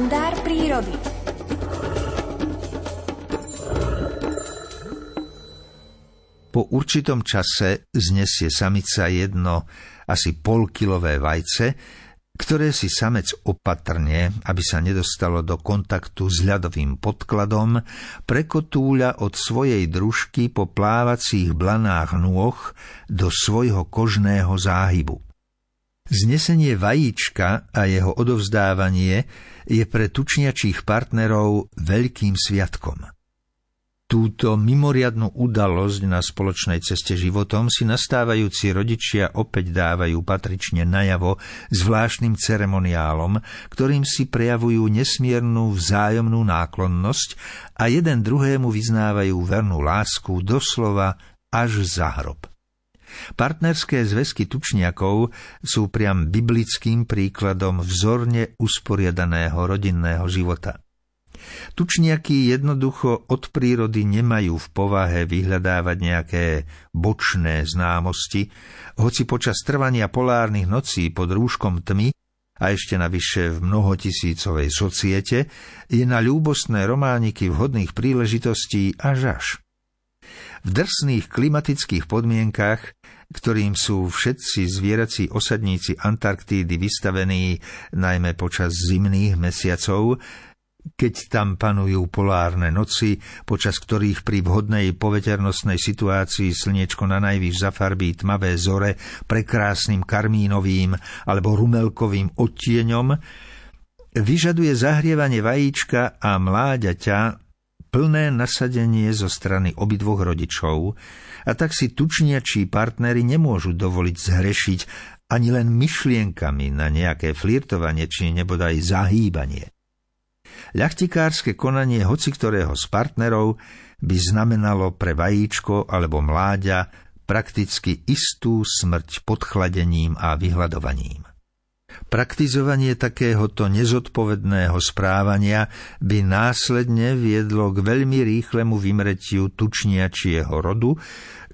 kalendár prírody. Po určitom čase znesie samica jedno asi polkilové vajce, ktoré si samec opatrne, aby sa nedostalo do kontaktu s ľadovým podkladom, prekotúľa od svojej družky po plávacích blanách nôh do svojho kožného záhybu. Znesenie vajíčka a jeho odovzdávanie je pre tučniačích partnerov veľkým sviatkom. Túto mimoriadnu udalosť na spoločnej ceste životom si nastávajúci rodičia opäť dávajú patrične najavo zvláštnym ceremoniálom, ktorým si prejavujú nesmiernu vzájomnú náklonnosť a jeden druhému vyznávajú vernú lásku doslova až za hrob. Partnerské zväzky tučniakov sú priam biblickým príkladom vzorne usporiadaného rodinného života. Tučniaky jednoducho od prírody nemajú v povahe vyhľadávať nejaké bočné známosti, hoci počas trvania polárnych nocí pod rúškom tmy a ešte navyše v mnohotisícovej societe je na ľúbostné romániky vhodných príležitostí až až. V drsných klimatických podmienkach, ktorým sú všetci zvierací osadníci Antarktídy vystavení najmä počas zimných mesiacov, keď tam panujú polárne noci, počas ktorých pri vhodnej poveternostnej situácii slniečko na najvyš zafarbí tmavé zore prekrásnym karmínovým alebo rumelkovým odtieňom, vyžaduje zahrievanie vajíčka a mláďaťa plné nasadenie zo strany obidvoch rodičov a tak si tučniačí partnery nemôžu dovoliť zhrešiť ani len myšlienkami na nejaké flirtovanie či nebodaj zahýbanie. Ľachtikárske konanie hoci ktorého z partnerov by znamenalo pre vajíčko alebo mláďa prakticky istú smrť podchladením a vyhľadovaním. Praktizovanie takéhoto nezodpovedného správania by následne viedlo k veľmi rýchlemu vymretiu tučniačieho rodu,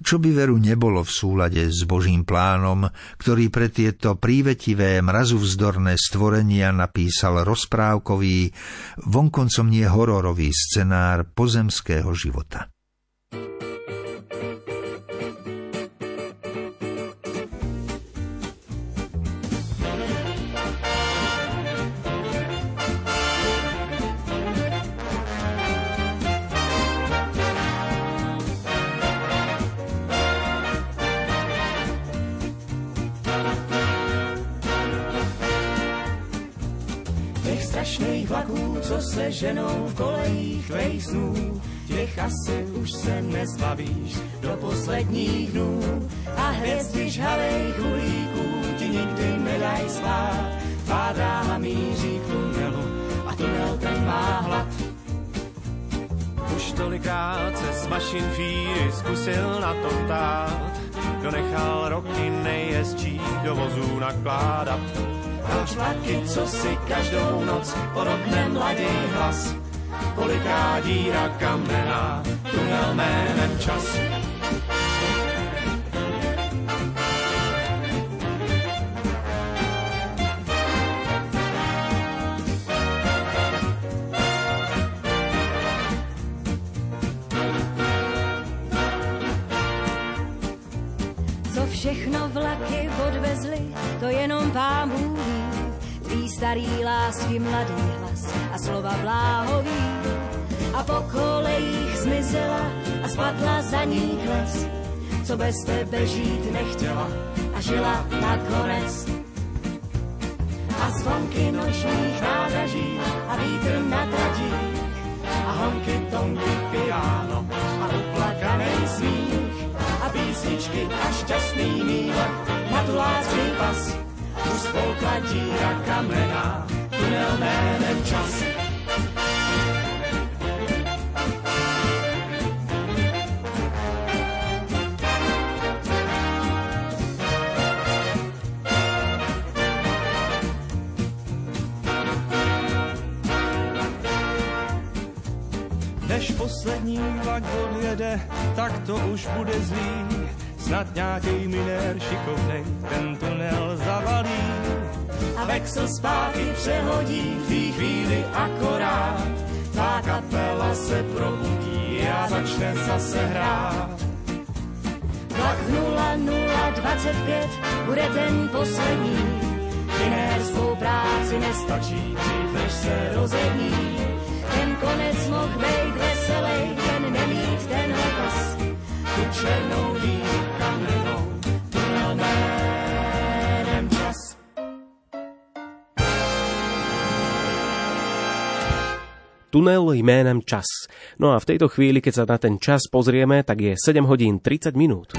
čo by veru nebolo v súlade s Božím plánom, ktorý pre tieto prívetivé mrazuvzdorné stvorenia napísal rozprávkový, vonkoncom nie hororový scenár pozemského života. Strašných vlaků, co se ženou v kolejích tvých snů. Těch asi už se nezbavíš do posledních dnů. A hvězdy žhavých uhlíků ti nikdy nedaj spát. Tvá dráha míří k tunelu a tunel ten má hlad. Už tolikrát se s mašin fíry zkusil na to ptát, kdo nechal roky nejjezdčí do vozů nakládat proč vlaky, co si každou noc porodne mladý hlas. Koliká díra kamená, tunel jménem čas. Všechno vlaky odvezly, to jenom pán Bůh ví. starý lásky mladý hlas a slova bláhový. A po kolejích zmizela a spadla za ní kles, co bez tebe žít nechtěla a žila nakonec. A zvonky nočních nádraží a vítr na tratích a honky, tonky, a písničky a šťastný míle na tulácký pas. Už spolkla díra kamená, tunel jménem čas. Než poslední vlak odjede, tak to už bude zlý. Snad nějaký minér šikovnej ten tunel zavalí. A ve Lexo zpátky přehodí v chvíli akorát. Tá kapela se probudí a začne zase hrát. Vlak 0025 bude ten poslední, Jiné svou práci nestačí, dřív než se rozední. Ten konec Tunel jménem čas. No a v tejto chvíli, keď sa na ten čas pozrieme, tak je 7 hodín 30 minút.